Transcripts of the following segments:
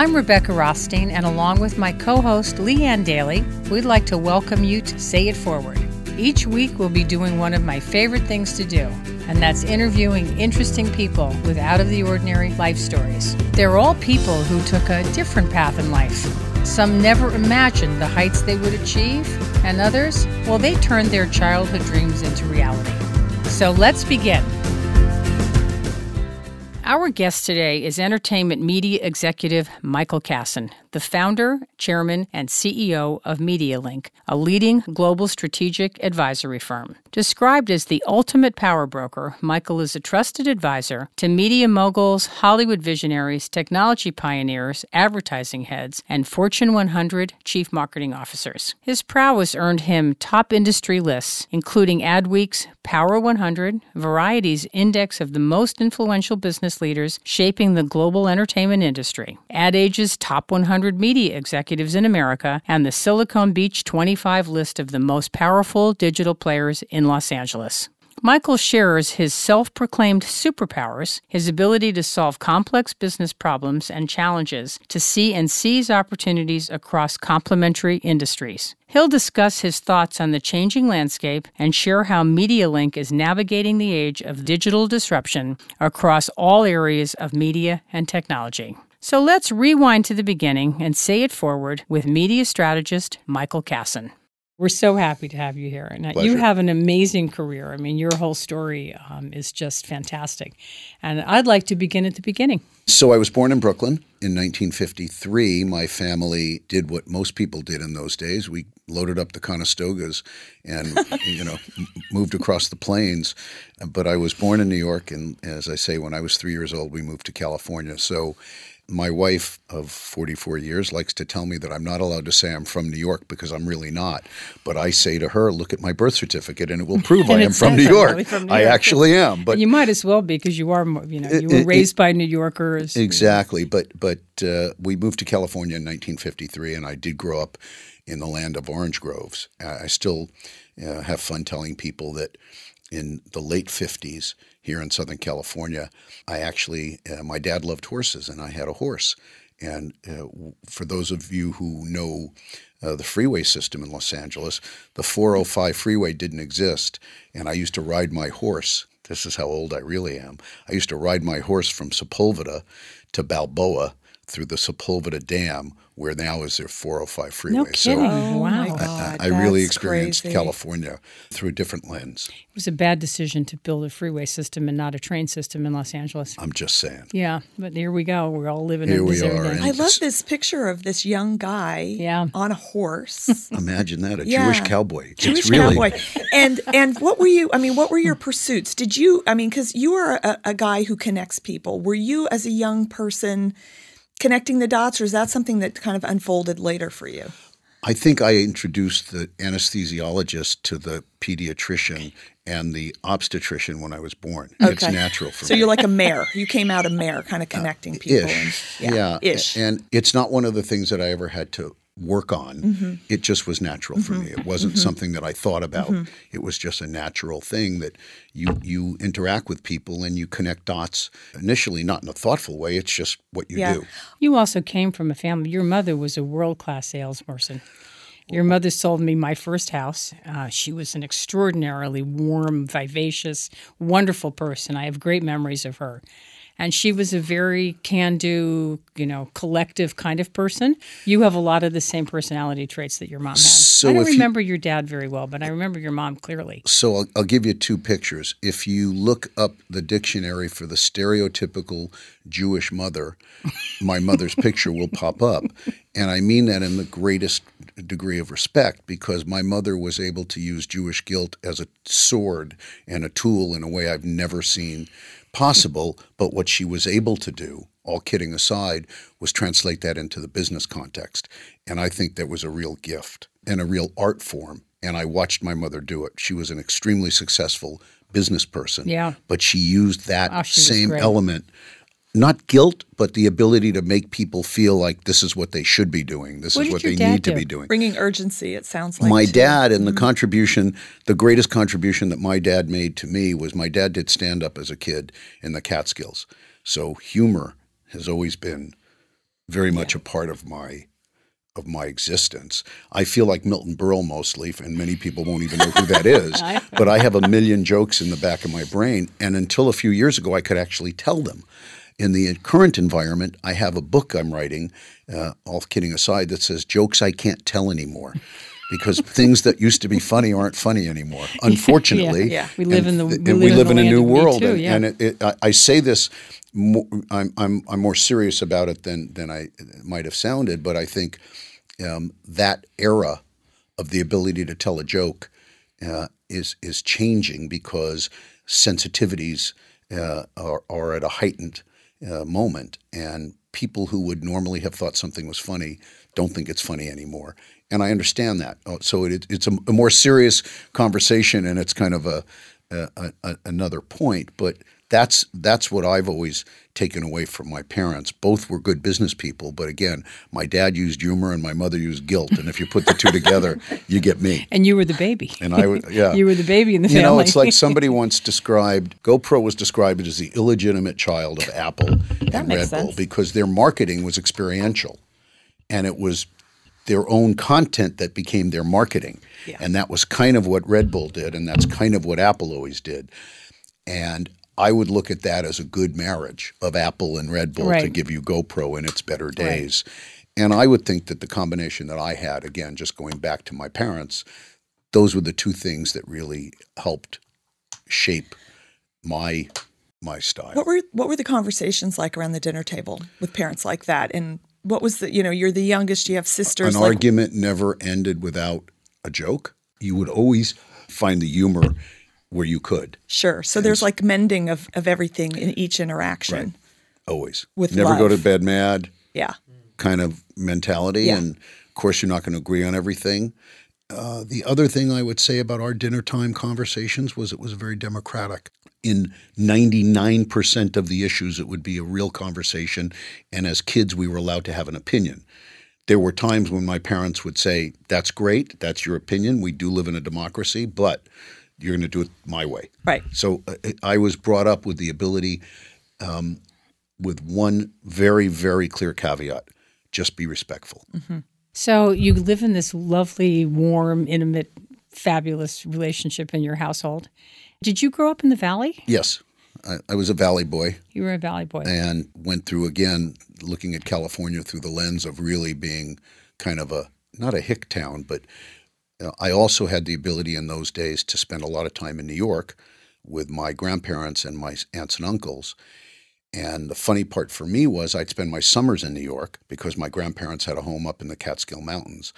I'm Rebecca Rothstein, and along with my co host Leanne Daly, we'd like to welcome you to Say It Forward. Each week, we'll be doing one of my favorite things to do, and that's interviewing interesting people with out of the ordinary life stories. They're all people who took a different path in life. Some never imagined the heights they would achieve, and others, well, they turned their childhood dreams into reality. So let's begin. Our guest today is entertainment media executive Michael Kassan, the founder, chairman, and CEO of MediaLink, a leading global strategic advisory firm. Described as the ultimate power broker, Michael is a trusted advisor to media moguls, Hollywood visionaries, technology pioneers, advertising heads, and Fortune 100 chief marketing officers. His prowess earned him top industry lists, including Adweek's Power 100, Variety's Index of the Most Influential Business Leaders Shaping the Global Entertainment Industry, Ad Age's Top 100 Media Executives in America, and the Silicon Beach 25 list of the most powerful digital players in Los Angeles. Michael shares his self proclaimed superpowers, his ability to solve complex business problems and challenges, to see and seize opportunities across complementary industries. He'll discuss his thoughts on the changing landscape and share how MediaLink is navigating the age of digital disruption across all areas of media and technology. So let's rewind to the beginning and say it forward with media strategist Michael Kassan. We're so happy to have you here. And you have an amazing career. I mean, your whole story um, is just fantastic. And I'd like to begin at the beginning. So I was born in Brooklyn in 1953. My family did what most people did in those days. We loaded up the Conestogas and you know moved across the plains. But I was born in New York, and as I say, when I was three years old, we moved to California. So my wife of 44 years likes to tell me that I'm not allowed to say I'm from New York because I'm really not. But I say to her, look at my birth certificate and it will prove I am from New, York. from New York. I actually am. But you might as well be because you are, you know, you were it, raised it, by New Yorkers. Exactly. But but uh, we moved to California in 1953 and I did grow up in the land of orange groves. I still uh, have fun telling people that in the late 50s here in Southern California, I actually, uh, my dad loved horses and I had a horse. And uh, for those of you who know uh, the freeway system in Los Angeles, the 405 freeway didn't exist. And I used to ride my horse. This is how old I really am. I used to ride my horse from Sepulveda to Balboa through the Sepulveda Dam, where now is their 405 freeway. No kidding. So oh wow. I, I really experienced crazy. California through a different lens. It was a bad decision to build a freeway system and not a train system in Los Angeles. I'm just saying. Yeah, but here we go. We're all living here in we are. I love this picture of this young guy yeah. on a horse. Imagine that, a yeah. Jewish cowboy. Jewish really... cowboy. And and what were you, I mean, what were your pursuits? Did you, I mean, because you are a, a guy who connects people. Were you, as a young person, connecting the dots, or is that something that kind of unfolded later for you? I think I introduced the anesthesiologist to the pediatrician and the obstetrician when I was born. Okay. It's natural for so me. So you're like a mare. You came out a mare, kind of connecting uh, people. Ish. And, yeah, yeah, ish. And it's not one of the things that I ever had to work on. Mm-hmm. It just was natural mm-hmm. for me. It wasn't mm-hmm. something that I thought about. Mm-hmm. It was just a natural thing that you you interact with people and you connect dots initially not in a thoughtful way. It's just what you yeah. do. You also came from a family. Your mother was a world class salesperson. Your mother sold me my first house. Uh, she was an extraordinarily warm, vivacious, wonderful person. I have great memories of her and she was a very can-do, you know, collective kind of person. You have a lot of the same personality traits that your mom had. So I don't remember you, your dad very well, but I remember your mom clearly. So I'll, I'll give you two pictures. If you look up the dictionary for the stereotypical Jewish mother, my mother's picture will pop up. And I mean that in the greatest degree of respect because my mother was able to use Jewish guilt as a sword and a tool in a way I've never seen possible, but what she was able to do, all kidding aside, was translate that into the business context. And I think that was a real gift and a real art form. And I watched my mother do it. She was an extremely successful business person. Yeah. But she used that oh, same element not guilt, but the ability to make people feel like this is what they should be doing. This what is what they need do? to be doing. Bringing urgency, it sounds like. My too. dad and mm-hmm. the contribution, the greatest contribution that my dad made to me was my dad did stand up as a kid in the Catskills. So humor has always been very much a part of my of my existence. I feel like Milton Berle mostly, and many people won't even know who that is. but I have a million jokes in the back of my brain, and until a few years ago, I could actually tell them. In the current environment, I have a book I'm writing, uh, all kidding aside, that says jokes I can't tell anymore. Because things that used to be funny aren't funny anymore. Unfortunately, Yeah, we live in the- th- we live in live the in a new world, Too, and, yeah. and it, it, I, I say this. More, I'm, I'm I'm more serious about it than than I might have sounded, but I think um, that era of the ability to tell a joke uh, is is changing because sensitivities uh, are, are at a heightened uh, moment, and people who would normally have thought something was funny don't think it's funny anymore. And I understand that. Uh, So it, it's a, a more serious conversation, and it's kind of a, a, a another point, but. That's that's what I've always taken away from my parents. Both were good business people, but again, my dad used humor and my mother used guilt. And if you put the two together, you get me. And you were the baby. And I yeah. you were the baby in the You family. know, it's like somebody once described GoPro was described as the illegitimate child of Apple and Red Bull because their marketing was experiential, and it was their own content that became their marketing, Yeah. and that was kind of what Red Bull did, and that's kind of what Apple always did, and. I would look at that as a good marriage of Apple and Red Bull to give you GoPro in its better days. And I would think that the combination that I had, again, just going back to my parents, those were the two things that really helped shape my my style. What were what were the conversations like around the dinner table with parents like that? And what was the you know you're the youngest, you have sisters. An like, argument never ended without a joke. You would always find the humor where you could. sure. So there's like mending of of everything in each interaction. Always. With never go to bed mad Yeah. kind of mentality. Yeah. And of course, you're not going to agree on everything. Uh, the other thing I would say about our dinner time conversations was it was very democratic. In 99% of the issues, it would be a real conversation. And as kids, we were allowed to have an opinion. There were times when my parents would say, That's great. That's your opinion. We do live in a democracy, but you're going to do it my way. Right. So uh, I was brought up with the ability, um, with one very, very clear caveat just be respectful. So you live in this lovely, warm, intimate, fabulous relationship in your household. Did you grow up in the valley? Yes, I, I was a Valley boy You were a valley boy. and went through again looking at California through the lens of really being kind of a not a hick town, but I also had the ability in those days to spend a lot of time in New York with my grandparents and my aunts and uncles. And the funny part for me was I'd spend my summers in New York because my grandparents had a home up in the Catskill Mountains.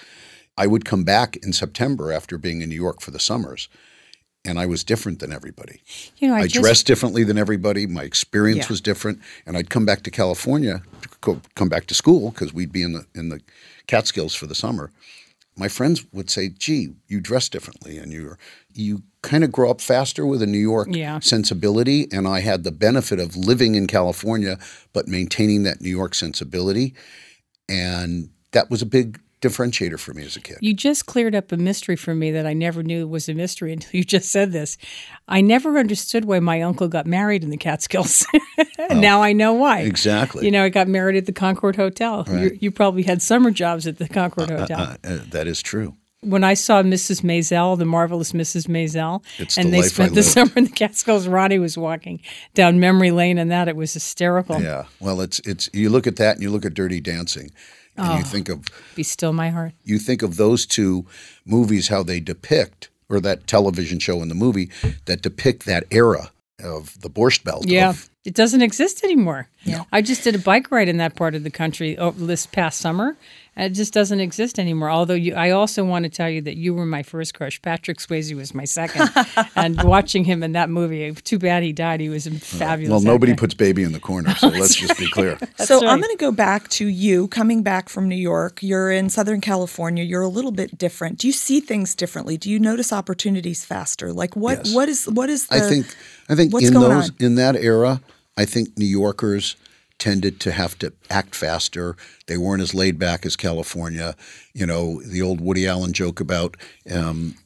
I would come back in September after being in New York for the summers, and I was different than everybody. you know, I, I, just, dressed differently than everybody. My experience Yeah. was different, and I'd come back to California, to co- come back to school because we'd be in the in the Catskills for the summer. My friends would say, "Gee, you dress differently, and you you kind of grow up faster with a New York Yeah. sensibility." And I had the benefit of living in California, but maintaining that New York sensibility, and that was a big differentiator for me as a kid. You just cleared up a mystery for me that I never knew was a mystery until you just said this. I never understood why my uncle got married in the Catskills. now I know why. Exactly. You know, I got married at the Concord Hotel. You, you probably had summer jobs at the Concord Hotel. Uh, uh, that is true. when I saw Mrs. Maisel, the marvelous Mrs. Maisel, It's and the they spent the summer in the Catskills, Ronnie was walking down memory lane, and that it was hysterical. Yeah. Well, it's it's you look at that and you look at Dirty Dancing, and Oh. you think of Be still my heart. you think of those two movies how they depict or that television show and the movie that depict that era of the Borscht Belt. Yeah, of- it doesn't exist anymore. Yeah. I just did a bike ride in that part of the country over this past summer. And It just doesn't exist anymore. Although you, I also want to tell you that you were my first crush. Patrick Swayze was my second, and watching him in that movie. Too bad he died. He was a fabulous. well, nobody actor. puts baby in the corner, so let's just be clear. so I'm going to go back to you coming back from New York. You're in Southern California. You're a little bit different. Do you see things differently? Do you notice opportunities faster? Like what? Yes. What is? What is? The, I think I think what's in going those on? in that era, I think New Yorkers tended to have to act faster. They weren't as laid back as California. You know, the old Woody Allen joke about um,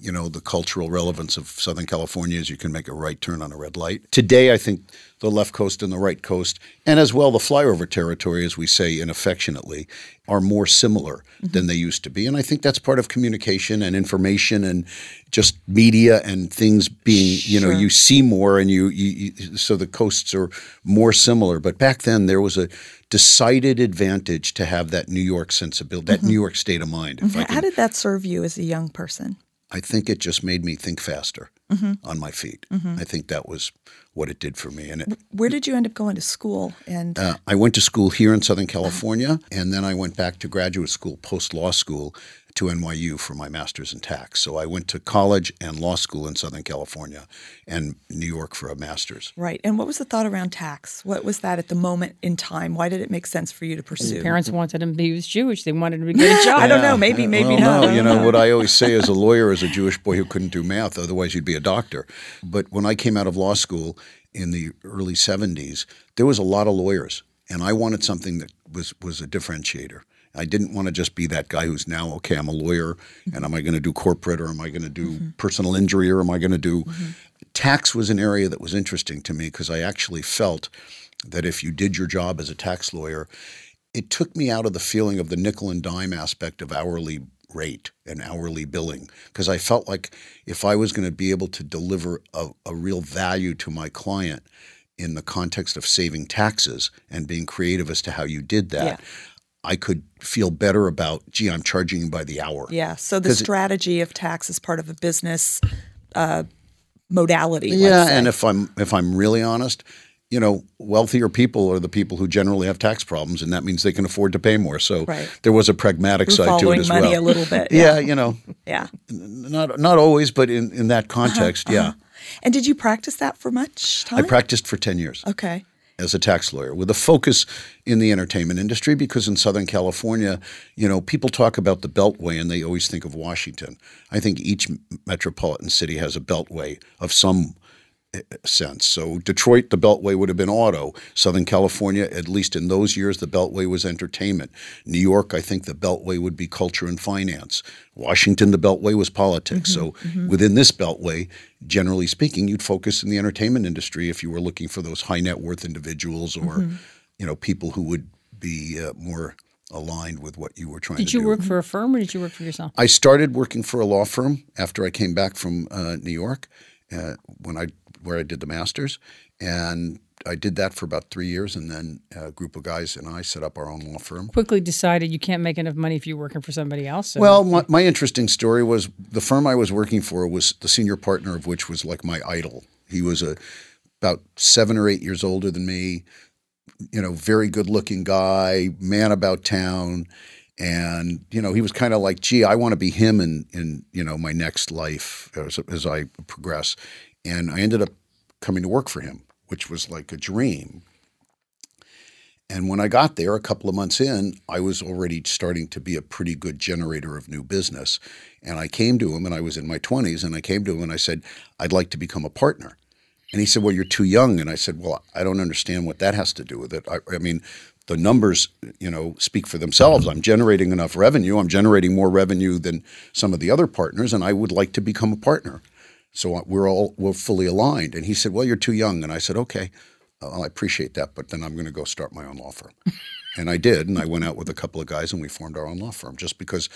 you know, the cultural relevance of Southern California is you can make a right turn on a red light. Today, I think the left coast and the right coast, and as well the flyover territory, as we say inaffectionately, are more similar mm-hmm. than they used to be. And I think that's part of communication and information and just media and things being, you know, you see more and you, you, you so the coasts are more similar. But back then, there was a decided advantage to have that New York sensibility, that mm-hmm. New York state of mind. Mm-hmm. How did that serve you as a young person? I think it just made me think faster mm-hmm. on my feet. Mm-hmm. I think that was what it did for me. And it, where did you end up going to school? And uh, I went to school here in Southern California, and then I went back to graduate school, post law school, to NYU for my master's in tax. So I went to college and law school in Southern California and New York for a master's. Right. And what was the thought around tax? What was that at the moment in time? Why did it make sense for you to pursue? His parents wanted him. He was Jewish. They wanted him to get a job. I don't know. Maybe, maybe well, not. No, you know what I always say as a lawyer, as a Jewish boy who couldn't do math, otherwise you'd be a doctor. But when I came out of law school in the early 70s, there was a lot of lawyers, and I wanted something that was was a differentiator. I didn't want to just be that guy who's now okay. I'm a lawyer, and am I going to do corporate or am I going to do mm-hmm. personal injury or am I going to do mm-hmm. tax? Was an area that was interesting to me because I actually felt that if you did your job as a tax lawyer, it took me out of the feeling of the nickel and dime aspect of hourly rate and hourly billing because I felt like if I was going to be able to deliver a, a real value to my client in the context of saving taxes and being creative as to how you did that, yeah. I could feel better about, gee, I'm charging you by the hour. Yeah. So the strategy it, of tax is part of a business uh, modality. Yeah, and if I'm if I'm really honest, you know, wealthier people are the people who generally have tax problems, and that means they can afford to pay more. So right. there was a pragmatic We're side to it as money well. a little bit. Yeah, yeah you know. yeah. Not not always, but in in that uh-huh, context, uh-huh, uh-huh. yeah. And did you practice that for much time? I practiced for ten years. Okay as a tax lawyer with a focus in the entertainment industry because in Southern California, you know, people talk about the Beltway and they always think of Washington. I think each metropolitan city has a Beltway of some sense. So Detroit, the Beltway would have been auto. Southern California, at least in those years, the Beltway was entertainment. New York, I think the Beltway would be culture and finance. Washington, the Beltway was politics. Mm-hmm, so mm-hmm. within this Beltway, generally speaking, you'd focus in the entertainment industry if you were looking for those high net worth individuals or, mm-hmm. you know, people who would be uh, more aligned with what you were trying did to do. Did you work for a firm or did you work for yourself? I started working for a law firm after I came back from uh, New York uh, when I where I did the masters, and I did that for about three years, and then a group of guys and I set up our own law firm. Quickly decided you can't make enough money if you're working for somebody else. So. Well, my, my, interesting story was the firm I was working for was the senior partner of which was like my idol. He was a about seven or eight years older than me. You know, very good looking guy, man about town. And you know, he was kind of like, "Gee, I want to be him in in you know my next life as, as I progress." And I ended up coming to work for him, which was like a dream. And when I got there a couple of months in, I was already starting to be a pretty good generator of new business. And I came to him, and I was in my 20s, and I came to him and I said, I'd like to become a partner. And he said, Well, you're too young. And I said, Well, I don't understand what that has to do with it. I, I mean, the numbers, you know, speak for themselves. I'm generating enough revenue. I'm generating more revenue than some of the other partners, and I would like to become a partner. So we're all we're fully aligned. And he said, "Well, you're too young." And I said, "Okay, well, I appreciate that, but then I'm going to go start my own law firm." and I did, and I went out with a couple of guys, and we formed our own law firm just because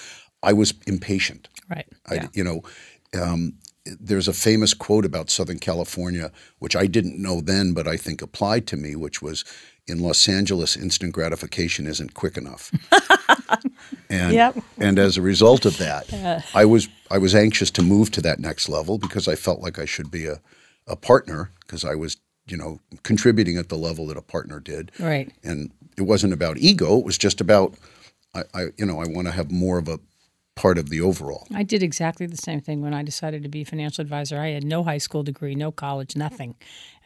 I was impatient. Right. I, yeah. You know, um, there's a famous quote about Southern California, which I didn't know then, but I think applied to me, which was, "In Los Angeles, instant gratification isn't quick enough." And yep. and as a result of that, uh. I was I was anxious to move to that next level because I felt like I should be a, a partner because I was you know contributing at the level that a partner did. Right. And it wasn't about ego; it was just about I, I you know I want to have more of a part of the overall. I did exactly the same thing when I decided to be a financial advisor. I had no high school degree, no college, nothing.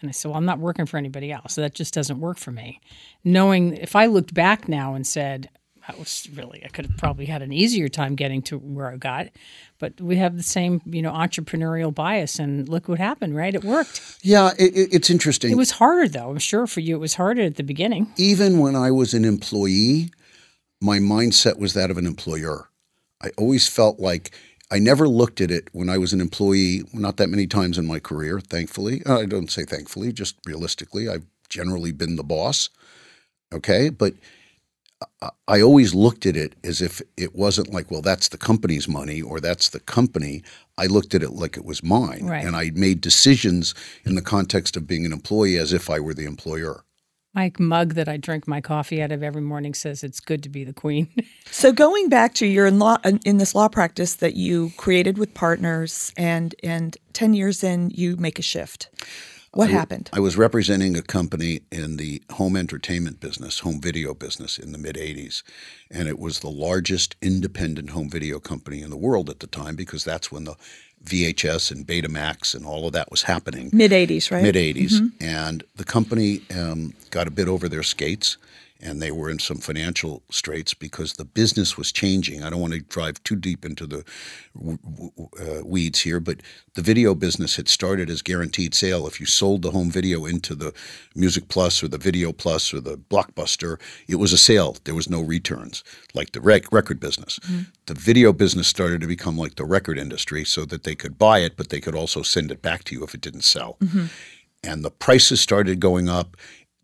And I said, Well, I'm not working for anybody else. So that just doesn't work for me. Knowing if I looked back now and said, I was really I could have probably had an easier time getting to where I got, but we have the same you know entrepreneurial bias, and look what happened, right? It worked. Yeah, it, it's interesting. It was harder though. I'm sure for you it was harder at the beginning. Even when I was an employee, my mindset was that of an employer. I always felt like I never looked at it when I was an employee, not that many times in my career, thankfully. Uh, I don't say thankfully, just realistically. I've generally been the boss. Okay. But I always looked at it as if it wasn't like, well, that's the company's money or that's the company. I looked at it like it was mine. Right. And I made decisions in the context of being an employee as if I were the employer. My mug that I drink my coffee out of every morning says it's good to be the queen. so going back to your in law uh, in this law practice that you created with partners and and 10 years in you make a shift. What I, happened? I was representing a company in the home entertainment business, home video business in the mid 80s. And it was the largest independent home video company in the world at the time because that's when the VHS and Betamax and all of that was happening. Mid 80s, right? Mid 80s. Mm-hmm. And the company um, got a bit over their skates and they were in some financial straits because the business was changing. I don't want to drive too deep into the uh, weeds here, but the video business had started as guaranteed sale. If you sold the home video into the Music Plus or the Video Plus or the Blockbuster, it was a sale. There was no returns, like the rec- record business. Mm-hmm. The video business started to become like the record industry so that they could buy it, but they could also send it back to you if it didn't sell. Mm-hmm and the prices started going up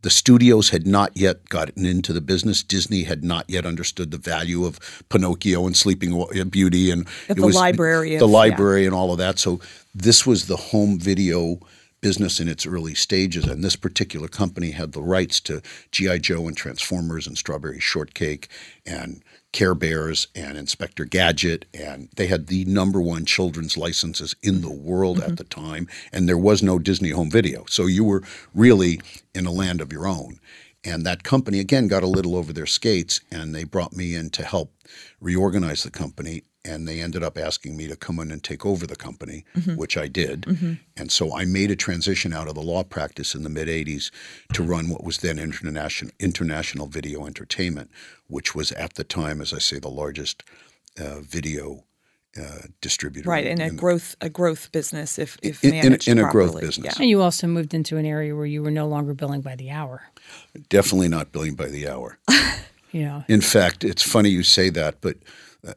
the studios had not yet gotten into the business. Disney had not yet understood the value of Pinocchio and Sleeping uh, Beauty and the was library, the of, library, yeah. and all of that. So this was the home video business in its early stages, and this particular company had the rights to GI Joe and Transformers and Strawberry Shortcake and Care Bears and Inspector Gadget, and they had the number one children's licenses in the world mm-hmm. at the time, and there was no Disney home video. So you were really in a land of your own. And that company, again, got a little over their skates, and they brought me in to help reorganize the company and they ended up asking me to come in and take over the company, mm-hmm. which I did. Mm-hmm. And so I made a transition out of the law practice in the mid 80s to run what was then international, international Video Entertainment, which was at the time, as I say, the largest uh, video uh, distributor. Right, in, in a in growth a growth business if, if in, managed in, in a growth business. Yeah. And you also moved into an area where you were no longer billing by the hour. Definitely not billing by the hour. yeah. In fact, it's funny you say that, but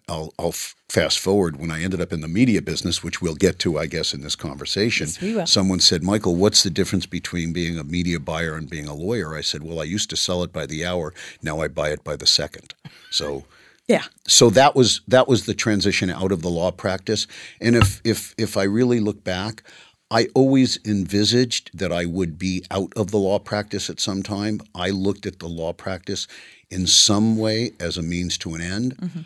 I'll, I'll fast forward when I ended up in the media business, which we'll get to, I guess, in this conversation. Yes. Someone said, Michael, what's the difference between being a media buyer and being a lawyer? I said, Well, I used to sell it by the hour. Now I buy it by the second. So. Yeah. So that was that was the transition out of the law practice. And if if if I really look back, I always envisaged that I would be out of the law practice at some time. I looked at the law practice in some way as a means to an end. Mm-hmm.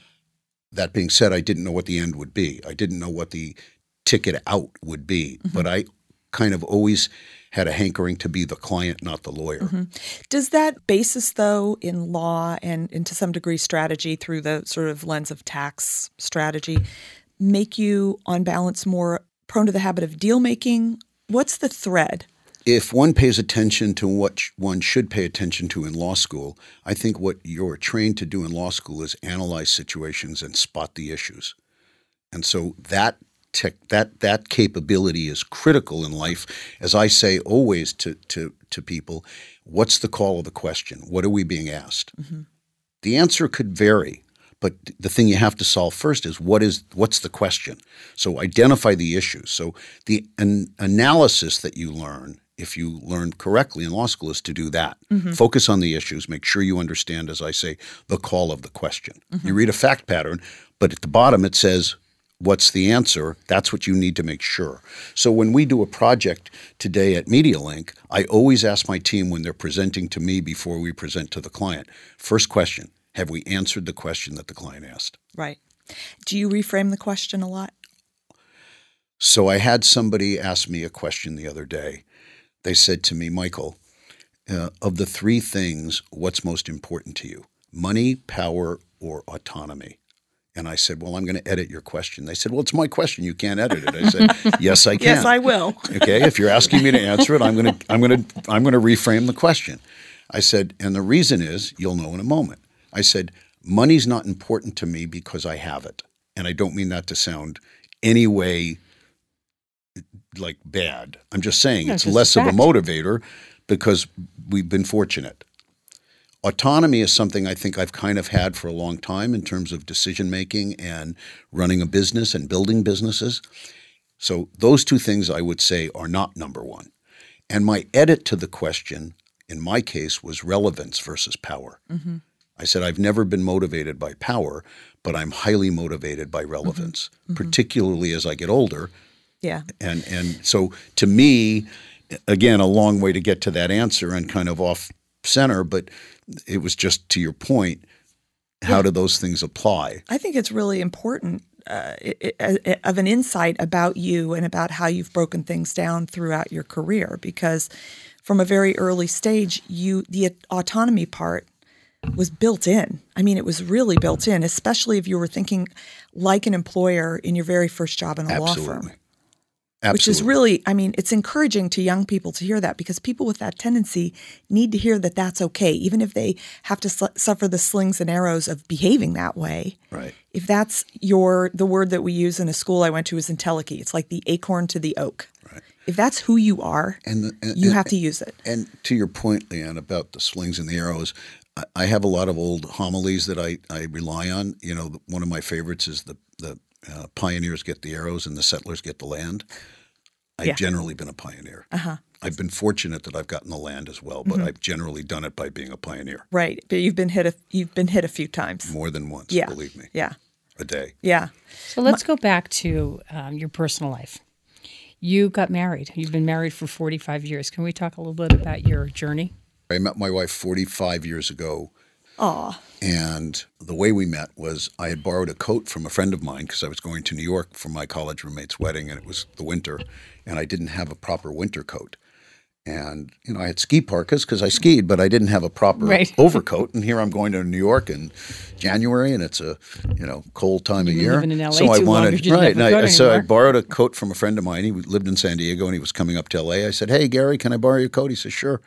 That being said, I didn't know what the end would be. I didn't know what the ticket out would be, mm-hmm. but I kind of always had a hankering to be the client, not the lawyer. Mm-hmm. Does that basis, though, in law and, and to some degree strategy through the sort of lens of tax strategy, make you, on balance, more prone to the habit of deal making? What's the thread? If one pays attention to what one should pay attention to in law school, I think what you're trained to do in law school is analyze situations and spot the issues. And so that tech, that that capability is critical in life. As I say always to to to people, what's the call of the question? What are we being asked? Mm-hmm. The answer could vary. But the thing you have to solve first is what is what's the question. So identify the issues. So the an analysis that you learn if you learn correctly in law school, is to do that. Mm-hmm. Focus on the issues. Make sure you understand, as I say, the call of the question. Mm-hmm. You read a fact pattern, but at the bottom it says, What's the answer? That's what you need to make sure. So when we do a project today at MediaLink, I always ask my team when they're presenting to me before we present to the client first question, have we answered the question that the client asked? Right. Do you reframe the question a lot? So I had somebody ask me a question the other day they said to me, Michael, uh, of the three things, what's most important to you? Money, power, or autonomy? And I said, Well, I'm going to edit your question. They said, Well, it's my question. You can't edit it. I said, Yes, I can. yes, I will. okay, if you're asking me to answer it, I'm going to I'm going to I'm going to reframe the question. I said, and the reason is you'll know in a moment. I said, money's not important to me because I have it. And I don't mean that to sound any way like bad. I'm just saying no, it's less of a motivator because we've been fortunate. autonomy is something I think I've kind of had for a long time in terms of decision making and running a business and building businesses. So those two things I would say are not number one. And my edit to the question in my case was relevance versus power. Mm-hmm. I said, I've never been motivated by power, but I'm highly motivated by relevance, mm-hmm. particularly as I get older. Yeah. And and so to me, again, a long way to get to that answer and kind of off center, but it was just to your point, how yeah. do those things apply? I think it's really important uh, it, it, of an insight about you and about how you've broken things down throughout your career because from a very early stage you the autonomy part was built in. I mean, it was really built in, especially if you were thinking like an employer in your very first job in a Absolutely. law firm. Absolutely. Which is really, I mean, it's encouraging to young people to hear that because people with that tendency need to hear that that's okay, even if they have to su- suffer the slings and arrows of behaving that way. Right. If that's your, the word that we use in a school I went to is entelechy. It's like the acorn to the oak. Right. If that's who you are, and, the, and you and, have to use it. And to your point, Leanne, about the slings and the arrows, I have a lot of old homilies that I, I rely on. You know, one of my favorites is the the uh, pioneers get the arrows and the settlers get the land. I've yeah. generally been a pioneer. Uh-huh. I've been fortunate that I've gotten the land as well, but mm-hmm. I've generally done it by being a pioneer. Right, but you've been hit a you've been hit a few times. More than once, yeah. believe me. Yeah, a day. Yeah. So let's My- go back to um, your personal life. You got married. You've been married for 45 years. Can we talk a little bit about your journey? I met my wife 45 years ago. Aw. And the way we met was I had borrowed a coat from a friend of mine because I was going to New York for my college roommate's wedding and it was the winter and I didn't have a proper winter coat. And, you know, I had ski parkas because I skied, but I didn't have a proper right. overcoat. And here I'm going to New York in January and it's a, you know, cold time you of year. In LA so I wanted, right. I, so I borrowed a coat from a friend of mine. He lived in San Diego and he was coming up to LA. I said, Hey, Gary, can I borrow your coat? He said, Sure.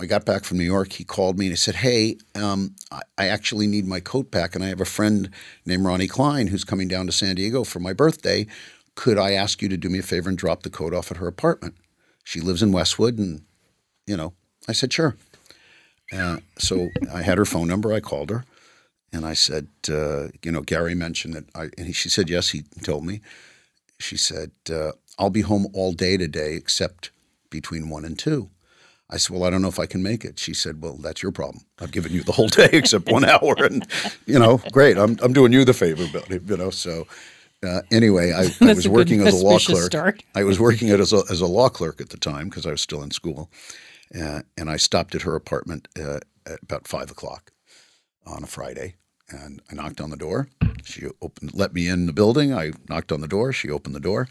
I got back from New York. He called me and he said, Hey, um, I, actually need my coat back. And I have a friend named Ronnie Klein who's coming down to San Diego for my birthday. Could I ask you to do me a favor and drop the coat off at her apartment? She lives in Westwood. And, you know, I said, Sure. Uh, so I had her phone number. I called her and I said, uh, You know, Gary mentioned that. I, and she said, Yes, he told me. She said, uh, I'll be home all day today except between one and two. I said, Well, I don't know if I can make it. She said, Well, that's your problem. I've given you the whole day except one hour. And, you know, great. I'm, I'm doing you the favor, Billy, you know. So, uh, anyway, I, I was working as a law clerk. Start. I was working as a, as a law clerk at the time because I was still in school. Uh, and I stopped at her apartment uh, at about five o'clock on a Friday. And I knocked on the door. She opened, let me in the building. I knocked on the door. She opened the door.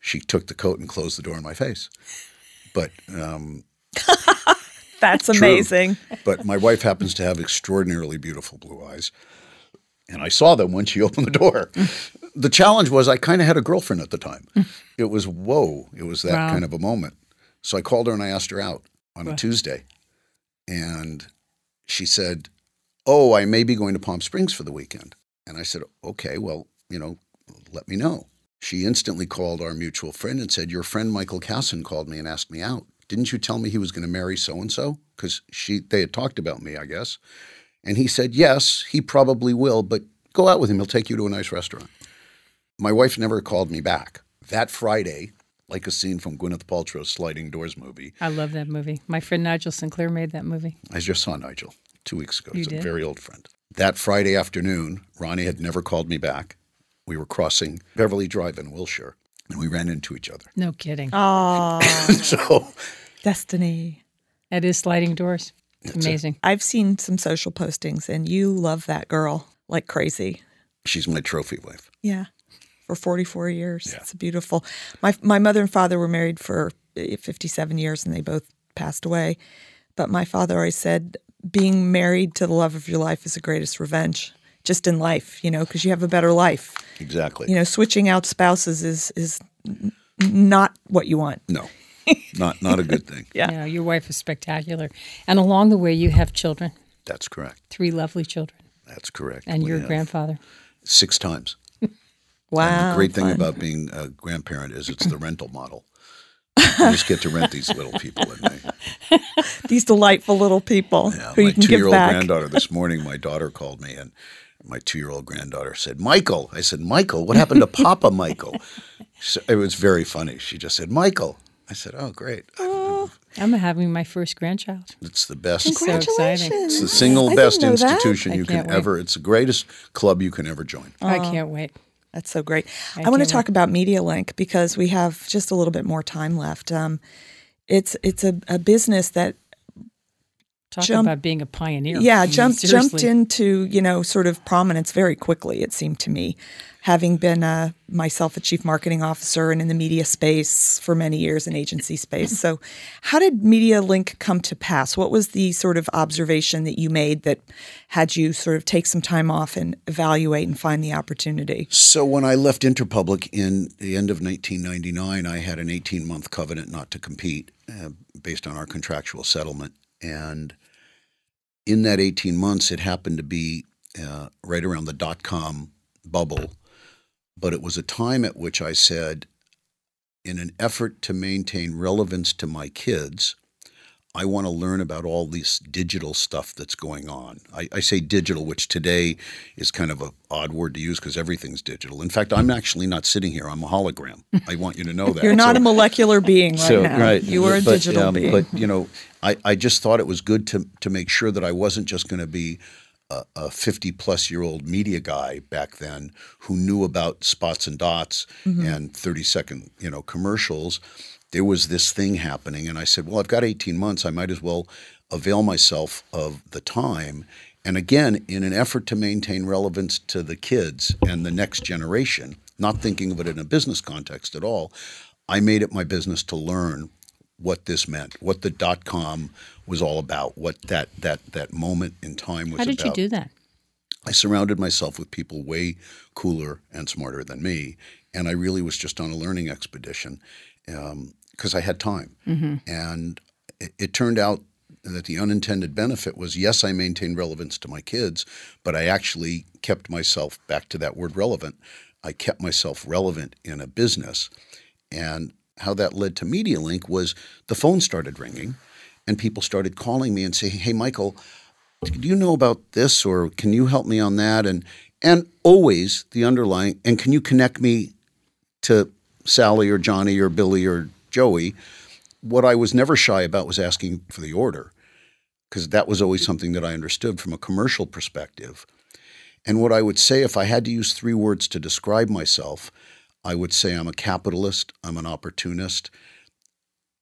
She took the coat and closed the door in my face. But um, That's amazing. But my wife happens to have extraordinarily beautiful blue eyes. And I saw them when she opened the door. the challenge was I kind of had a girlfriend at the time. it was, whoa, it was that wow. kind of a moment. So I called her and I asked her out on a Tuesday. And she said, Oh, I may be going to Palm Springs for the weekend. And I said, Okay, well, you know, let me know. She instantly called our mutual friend and said, Your friend Michael Kassan called me and asked me out didn't you tell me he was going to marry so and so? Because she they had talked about me, I guess. And he said, yes, he probably will, but go out with him. He'll take you to a nice restaurant. My wife never called me back. That Friday, like a scene from Gwyneth Paltrow's Sliding Doors movie. I love that movie. My friend Nigel Sinclair made that movie. I just saw Nigel two weeks ago. You He's did? a very old friend. That Friday afternoon, Ronnie had never called me back. We were crossing Beverly Drive in Wilshire and we ran into each other. No kidding. Oh, so destiny. That is sliding doors. It's amazing. It. I've seen some social postings, and you love that girl like crazy. She's my trophy wife. Yeah, for 44 years. Yeah. It's beautiful. My my mother and father were married for eh, 57 years, and they both passed away. But my father always said, being married to the love of your life is the greatest revenge just in life, you know, because you have a better life. Exactly. You know, switching out spouses is is not what you want. No. not not a good thing. yeah. yeah. Your wife is spectacular. And along the way you have children. That's correct. Three lovely children. That's correct. And your grandfather. Six times. wow. And the great thing fun. about being a grandparent is it's the rental model. You just get to rent these little people, and they these delightful little people Yeah, who my you can give two-year-old back. granddaughter this morning, my daughter called me and my two-year-old granddaughter said, "Michael." I said, "Michael, what happened to Papa Michael?" So it was very funny. She just said, "Michael." I said, "Oh, great! I'm having my first grandchild. It's the best. so exciting. Congratulations! It's the single I best didn't that. institution you can wait. ever. It's the greatest club you can ever join. I can't wait. That's so great. I, I want to can't talk about MediaLink because we have just a little bit more time left. Um, it's it's a, a business that Talk Jump- about being a pioneer. yeah I mean, jumped jumped into you know sort of prominence very quickly. It seemed to me, having been uh, myself a chief marketing officer and in the media space for many years in agency space. So, how did Media Link come to pass? What was the sort of observation that you made that had you sort of take some time off and evaluate and find the opportunity? So when I left Interpublic in the end of 1999, I had an 18-month covenant not to compete, uh, based on our contractual settlement. And in that 18 months, it happened to be uh, right around the dot-com bubble, but it was a time at which I said, in an effort to maintain relevance to my kids, I want to learn about all this digital stuff that's going on. I, I say digital, which today is kind of an odd word to use because everything's digital. In fact, I'm actually not sitting here. I'm a hologram. I want you to know that. You're not So- a molecular being right so, now. Right. You are a But, digital um, being. But, you know, I, I just thought it was good to, to make sure that I wasn't just going to be a, a 50 plus year old media guy back then who knew about spots and dots Mm-hmm. and 30 second, you know, commercials. There was this thing happening. And I said, well, I've got 18 months. I might as well avail myself of the time. And again, in an effort to maintain relevance to the kids and the next generation, not thinking of it in a business context at all, I made it my business to learn what this meant, what the dot com was all about, what that that that moment in time was How did you do that? I surrounded myself with people way cooler and smarter than me, and I really was just on a learning expedition um, because I had time. Mm-hmm. And it, it turned out that the unintended benefit was yes, I maintained relevance to my kids, but I actually kept myself back to that word relevant. I kept myself relevant in a business. And how that led to MediaLink was the phone started ringing and people started calling me and saying, Hey, Michael, do you know about this or can you help me on that? And and always the underlying and can you connect me to Sally or Johnny or Billy or Joey? What I was never shy about was asking for the order because that was always something that I understood from a commercial perspective. And what I would say if I had to use three words to describe myself, I would say I'm a capitalist, I'm an opportunist,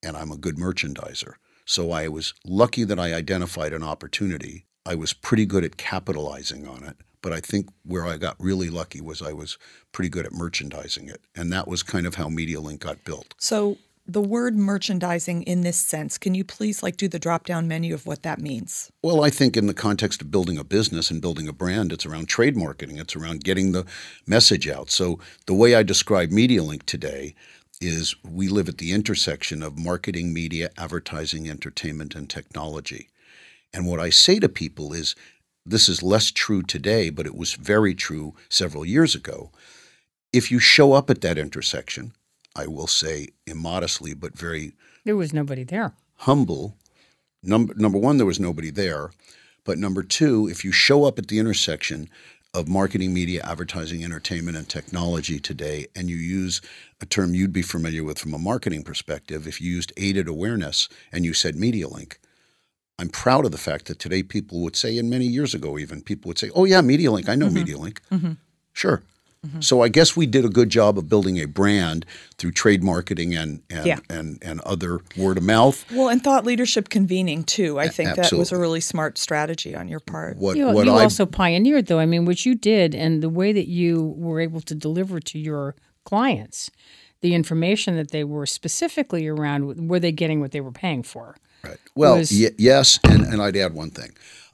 and I'm a good merchandiser. So I was lucky that I identified an opportunity. I was pretty good at capitalizing on it. But I think where I got really lucky was I was pretty good at merchandising it. And that was kind of how MediaLink got built. So the word merchandising in this sense, can you please like do the drop down menu of what that means? Well, I think in the context of building a business and building a brand, it's around trade marketing. It's around getting the message out. So the way I describe MediaLink today is we live at the intersection of marketing, media, advertising, entertainment, and technology. And what I say to people is this is less true today, but it was very true several years ago. If you show up at that intersection, I will say immodestly, but very There was nobody there. humble. Number number one, there was nobody there, but number two, if you show up at the intersection of marketing, media, advertising, entertainment, and technology today, and you use a term you'd be familiar with from a marketing perspective, if you used aided awareness and you said media link, I'm proud of the fact that today people would say, and many years ago even, people would say, "Oh yeah, media link. I know mm-hmm. media link. Mm-hmm. Sure." Mm-hmm. So I guess we did a good job of building a brand through trade marketing and and, Yeah. and and other word of mouth. Well, and thought leadership convening too. I think that was a really smart strategy on your part. What You, what you also pioneered, though. I mean, what you did and the way that you were able to deliver to your clients the information that they were specifically around, were they getting what they were paying for? Right. Well, was- y- yes, and, and I'd add one thing.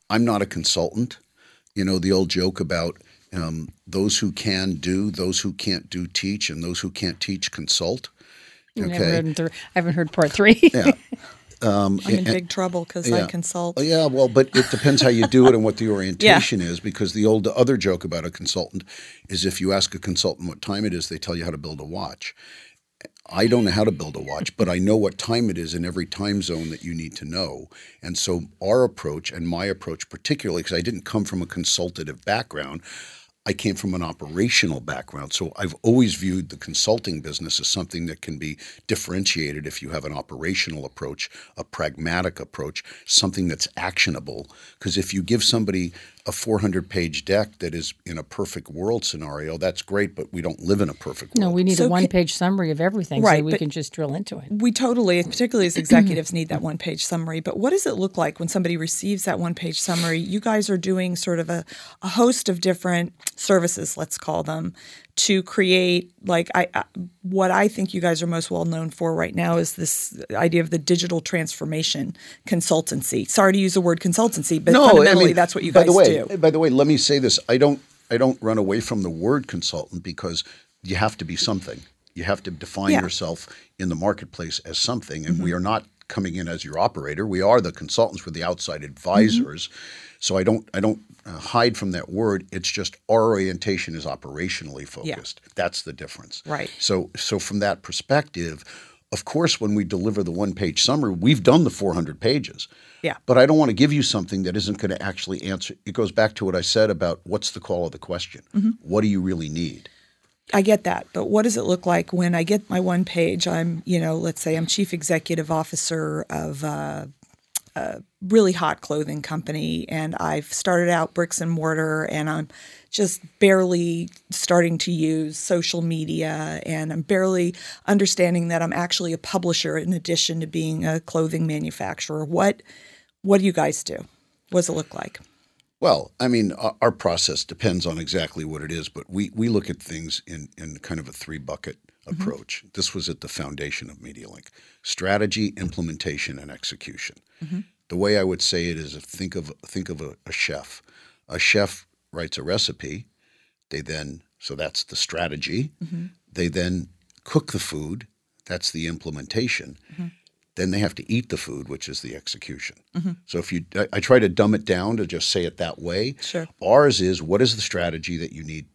I'm not a consultant. You know, the old joke about um, those who can do, those who can't do teach, and those who can't teach consult. Okay. heard th- I haven't heard part three. Yeah. I'm in big trouble because I consult. Oh, yeah, well, but it depends how you do it and what the orientation is. Because the old other joke about a consultant is if you ask a consultant what time it is, they tell you how to build a watch. I don't know how to build a watch, but I know what time it is in every time zone that you need to know. And so, our approach and my approach, particularly because I didn't come from a consultative background, I came from an operational background. So I've always viewed the consulting business as something that can be differentiated if you have an operational approach, a pragmatic approach, something that's actionable. Because if you give somebody a 400 page deck that is in a perfect world scenario, that's great, but we don't live in a perfect world. No, we need So a one page summary of everything Right, so we can just drill into it. We totally, particularly as executives, need that one page summary. But what does it look like when somebody receives that one page summary? You guys are doing sort of a, a host of different services, let's call them, to create like I, I what I think you guys are most well known for right now is this idea of the digital transformation consultancy. Sorry to use the word consultancy, but fundamentally that's what you by guys the way, do. By the way, let me say this: I don't, I don't run away from the word consultant because you have to be something. You have to define Yeah. Mm-hmm. yourself in the marketplace as something, and we are not coming in as your operator. We are the consultants. We're the outside advisors. So I don't, I don't uh, hide from that word. It's just our orientation is operationally focused. That's the difference. Right. So, so from that perspective, of course, when we deliver the one-page summary, we've done the 400 pages. Yeah. But I don't want to give you something that isn't going to actually answer. It goes back to what I said about what's the call of the question. Mm-hmm. What do you really need? I get that, but what does it look like when I get my one page? I'm, you know, let's say I'm chief executive officer of a, a really hot clothing company, and I've started out bricks and mortar, and I'm just barely starting to use social media, and I'm barely understanding that I'm actually a publisher in addition to being a clothing manufacturer. What, what do you guys do? What does it look like? Well, I mean, our, our process depends on exactly what it is, but we, we look at things in, in kind of a three bucket Mm-hmm. approach. This was at the foundation of MediaLink strategy, implementation, and execution. Mm-hmm. The way I would say it is think of, think of a, a chef. A chef writes a recipe, they then, so that's the strategy. Mm-hmm. They then cook the food, that's the implementation. Then they have to eat the food, which is the execution. So if you, I, I try to dumb it down to just say it that way. Sure. Ours is what is the strategy that you need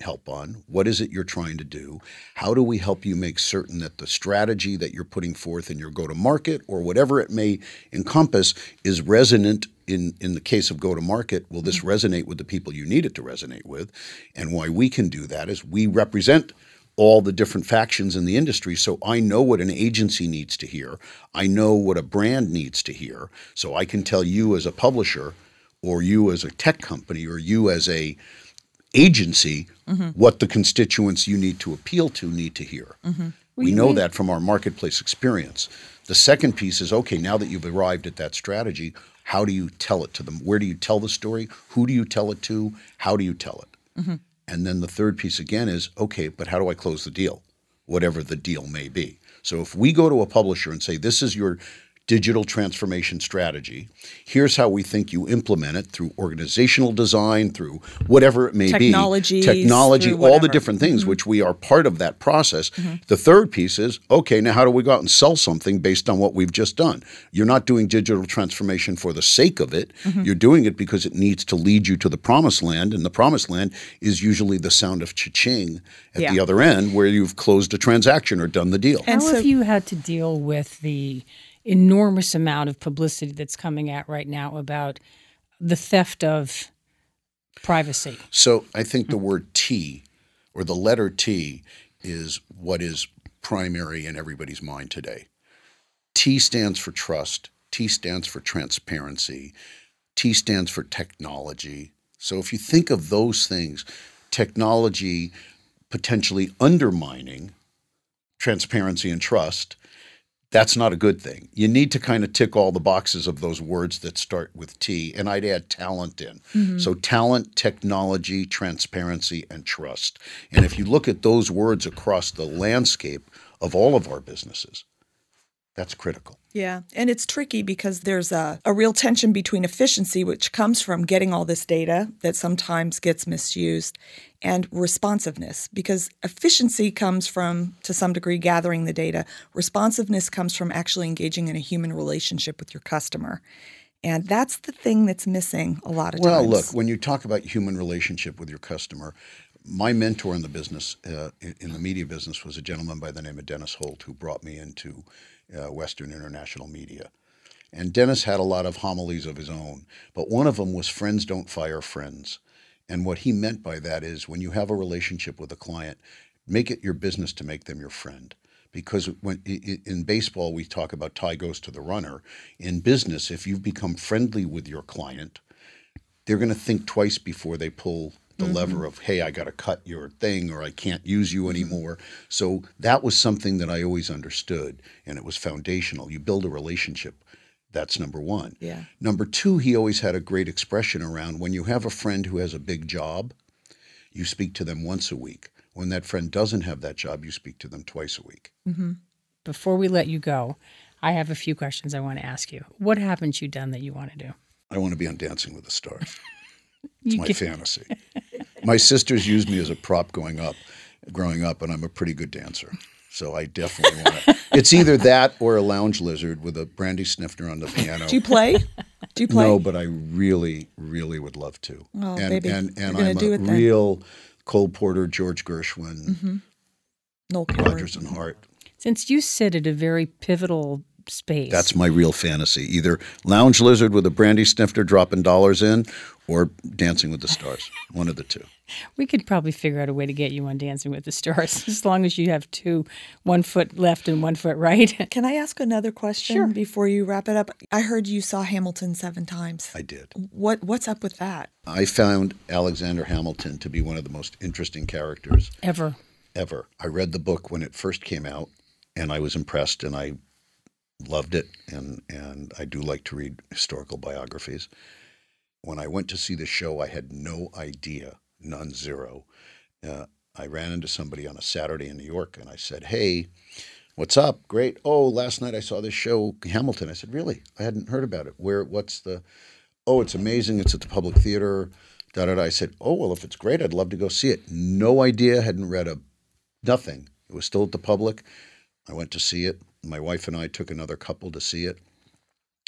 help on? What is it you're trying to do? How do we help you make certain that the strategy that you're putting forth in your go to market or whatever it may encompass is resonant in, in the case of go to market? Will this mm-hmm. resonate with the people you need it to resonate with? And why we can do that is we represent all the different factions in the industry. So I know what an agency needs to hear. I know what a brand needs to hear. So I can tell you as a publisher or you as a tech company or you as a agency what the constituents you need to appeal to need to hear. Mm-hmm. We know that from our marketplace experience. The second piece is okay, now that you've arrived at that strategy, how do you tell it to them? Where do you tell the story? Who do you tell it to? How do you tell it? Mm-hmm. And then the third piece again is okay, but how do I close the deal? Whatever the deal may be. So if we go to a publisher and say, this is your digital transformation strategy, here's how we think you implement it through organizational design, through whatever it may Technologies, be, technology, through all the different things, mm-hmm. which we are part of that process. Mm-hmm. The third piece is okay, now how do we go out and sell something based on what we've just done? You're not doing digital transformation for the sake of it. Mm-hmm. You're doing it because it needs to lead you to the promised land, and the promised land is usually the sound of cha-ching at the other end where you've closed a transaction or done the deal. And How so- have you had to deal with the enormous amount of publicity that's coming out right now about the theft of privacy? So I think the word T or the letter T is what is primary in everybody's mind today. T stands for trust, T stands for transparency, T stands for technology. So if you think of those things, technology potentially undermining transparency and trust, that's not a good thing. You need to kind of tick all the boxes of those words that start with T, and I'd add talent in. Mm-hmm. So, talent, technology, transparency, and trust. And if you look at those words across the landscape of all of our businesses, that's critical. Yeah. And it's tricky because there's a, a real tension between efficiency, which comes from getting all this data that sometimes gets misused, and responsiveness, because efficiency comes from, to some degree, gathering the data. Responsiveness comes from actually engaging in a human relationship with your customer. And that's the thing that's missing a lot of Well, times. Well, look, when you talk about human relationship with your customer, my mentor in the business, uh, in, in the media business, was a gentleman by the name of Dennis Holt, who brought me into uh, Western International Media. And Dennis had a lot of homilies of his own, but one of them was friends don't fire friends. And what he meant by that is when you have a relationship with a client, make it your business to make them your friend. Because when in baseball we talk about tie goes to the runner, in business if you've become friendly with your client, they're going to think twice before they pull the mm-hmm. lever of hey i got to cut your thing or i can't use you mm-hmm. anymore mm-hmm. so that was something that i always understood and it was foundational you build a relationship that's number one yeah number two he always had a great expression around when you have a friend who has a big job you speak to them once a week when that friend doesn't have that job you speak to them twice a week mm-hmm. before we let you go i have a few questions i want to ask you what haven't you done that you want to do I want to be on Dancing with the Stars. It's my fantasy. my sisters used me as a prop going up, growing up, and I'm a pretty good dancer. So I definitely want to. It's either that or a lounge lizard with a brandy snifter on the piano. Do you play? Do you play? No, but I really, really would love to. Oh, and, baby. and and I'm a real Cole Porter, George Gershwin, mm-hmm. Noel Rodgers and Hart. Since you sit at a very pivotal space. That's my real fantasy. Either lounge lizard with a brandy snifter dropping dollars in or dancing with the stars. One of the two. We could probably figure out a way to get you on Dancing with the Stars as long as you have two, one foot left and one foot right. Can I ask another question sure. before you wrap it up? I heard you saw Hamilton seven times. I did. What What's up with that? I found Alexander Hamilton to be one of the most interesting characters ever. Ever. I read the book when it first came out, and I was impressed, and I loved it, and and I do like to read historical biographies. When I went to see the show, I had no idea, none zero. Uh, I ran into somebody on a Saturday in New York, and I said, "Hey, what's up? Great. Oh, last night I saw this show, Hamilton." I said, "Really? I hadn't heard about it. Where? What's the? Oh, it's amazing. It's at the Public Theater." Da da da. I said, "Oh well, if it's great, I'd love to go see it." No idea. Hadn't read a nothing. It was still at the public. I went to see it my wife and I took another couple to see it,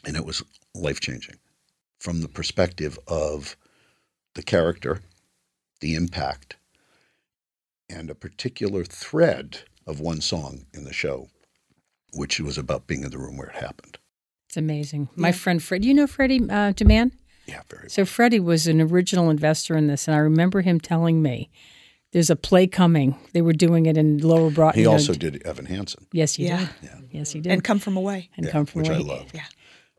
and it was life changing from the perspective of the character, the impact, and a particular thread of one song in the show, which was about being in the room where it happened. It's amazing. Yeah. My friend Fred, you know Freddie uh, DeMann? Yeah, very. So Freddie was an original investor in this, and I remember him telling me there's a play coming. They were doing it in Lower Broad. He also did Evan Hansen. Yes, he yeah. did. Yeah. Yes, he did. And Come From Away. And yeah, Come From which Away. I love. Yeah.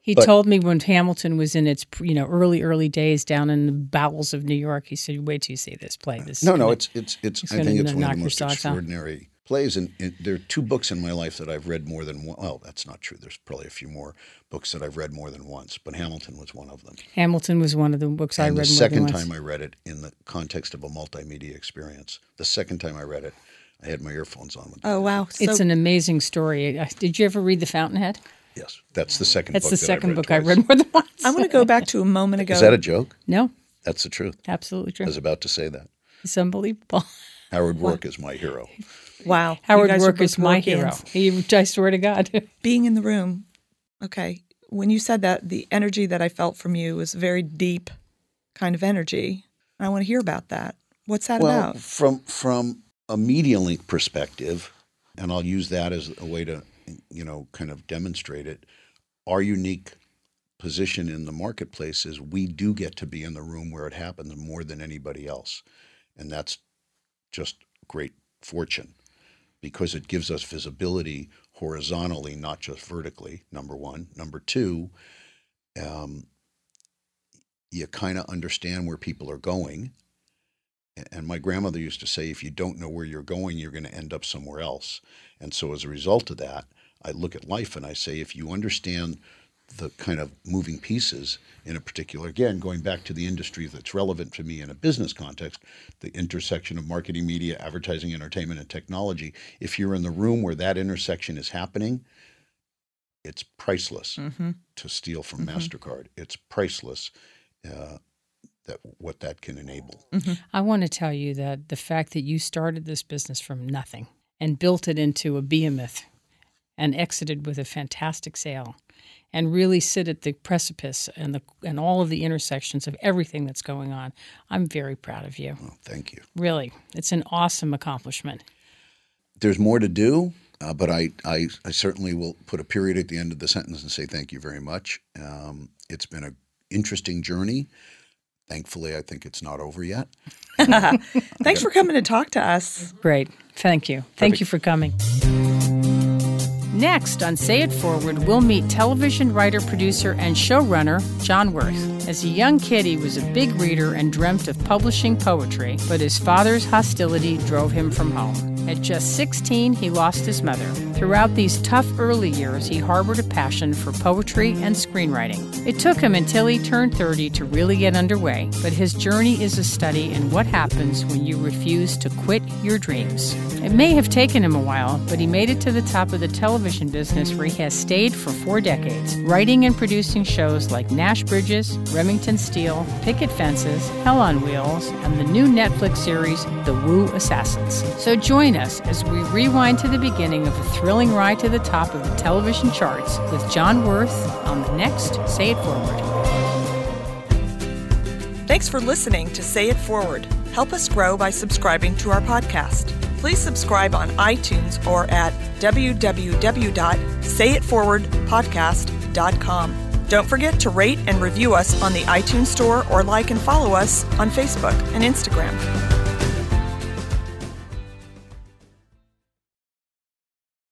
He but, told me when Hamilton was in its you know early early days down in the bowels of New York. He said, "Wait till you see this play." This no, no, it's it's it's. I think it's one of the most extraordinary plays. And, and, there are two books in my life that I've read more than one. Well, that's not true. There's probably a few more books that I've read more than once, but Hamilton was one of them. Hamilton was one of the books and I read. The second time I read it in the context of a multimedia experience. The second time I read it, I had my earphones on. oh wow! So, it's an amazing story. Did you ever read The Fountainhead? Yes, that's the second. That's book the that second book I read more than once. I want to go back to a moment ago. Is that a joke? No, that's the truth. Absolutely true. I was about to say that. It's unbelievable. Howard Roark is my hero. Wow. Howard Roark is my hero. He, I swear to God. Being in the room, okay. When you said that, the energy that I felt from you was very deep kind of energy. I want to hear about that. What's that well, about? From from a MediaLink perspective, and I'll use that as a way to, you know, kind of demonstrate it. Our unique position in the marketplace is we do get to be in the room where it happens more than anybody else, and that's just great fortune because it gives us visibility horizontally, not just vertically, number one. Number two, um, you kind of understand where people are going. And my grandmother used to say, if you don't know where you're going, you're going to end up somewhere else. And so as a result of that, I look at life and I say, if you understand the kind of moving pieces in a particular again going back to the industry that's relevant to me in a business context the intersection of marketing media advertising entertainment and technology if you're in the room where that intersection is happening it's priceless mm-hmm. to steal from mm-hmm. mastercard it's priceless uh, that what that can enable mm-hmm. i want to tell you that the fact that you started this business from nothing and built it into a behemoth and exited with a fantastic sale and really sit at the precipice and the and all of the intersections of everything that's going on. I'm very proud of you. Well, thank you. Really, it's an awesome accomplishment. There's more to do, uh, but I, I, I certainly will put a period at the end of the sentence and say thank you very much. Um, it's been an interesting journey. Thankfully, I think it's not over yet. Thanks for coming to talk to us. Great. Thank you. Thank you for coming. Next on Say It Forward, we'll meet television writer, producer, and showrunner John Wirth. As a young kid, he was a big reader and dreamt of publishing poetry, but his father's hostility drove him from home. At just 16, he lost his mother. Throughout these tough early years, he harbored a passion for poetry and screenwriting. It took him until he turned 30 to really get underway, but his journey is a study in what happens when you refuse to quit your dreams. It may have taken him a while, but he made it to the top of the television business where he has stayed for four decades, writing and producing shows like Nash Bridges, Remington Steele, Picket Fences, Hell on Wheels, and the new Netflix series, The Wu Assassins. So join us as we rewind to the beginning of a thrilling ride to the top of the television charts with John Wirth on the next Say It Forward. Thanks for listening to Say It Forward. Help us grow by subscribing to our podcast. Please subscribe on iTunes or at www.sayitforwardpodcast.com. Don't forget to rate and review us on the iTunes Store or like and follow us on Facebook and Instagram.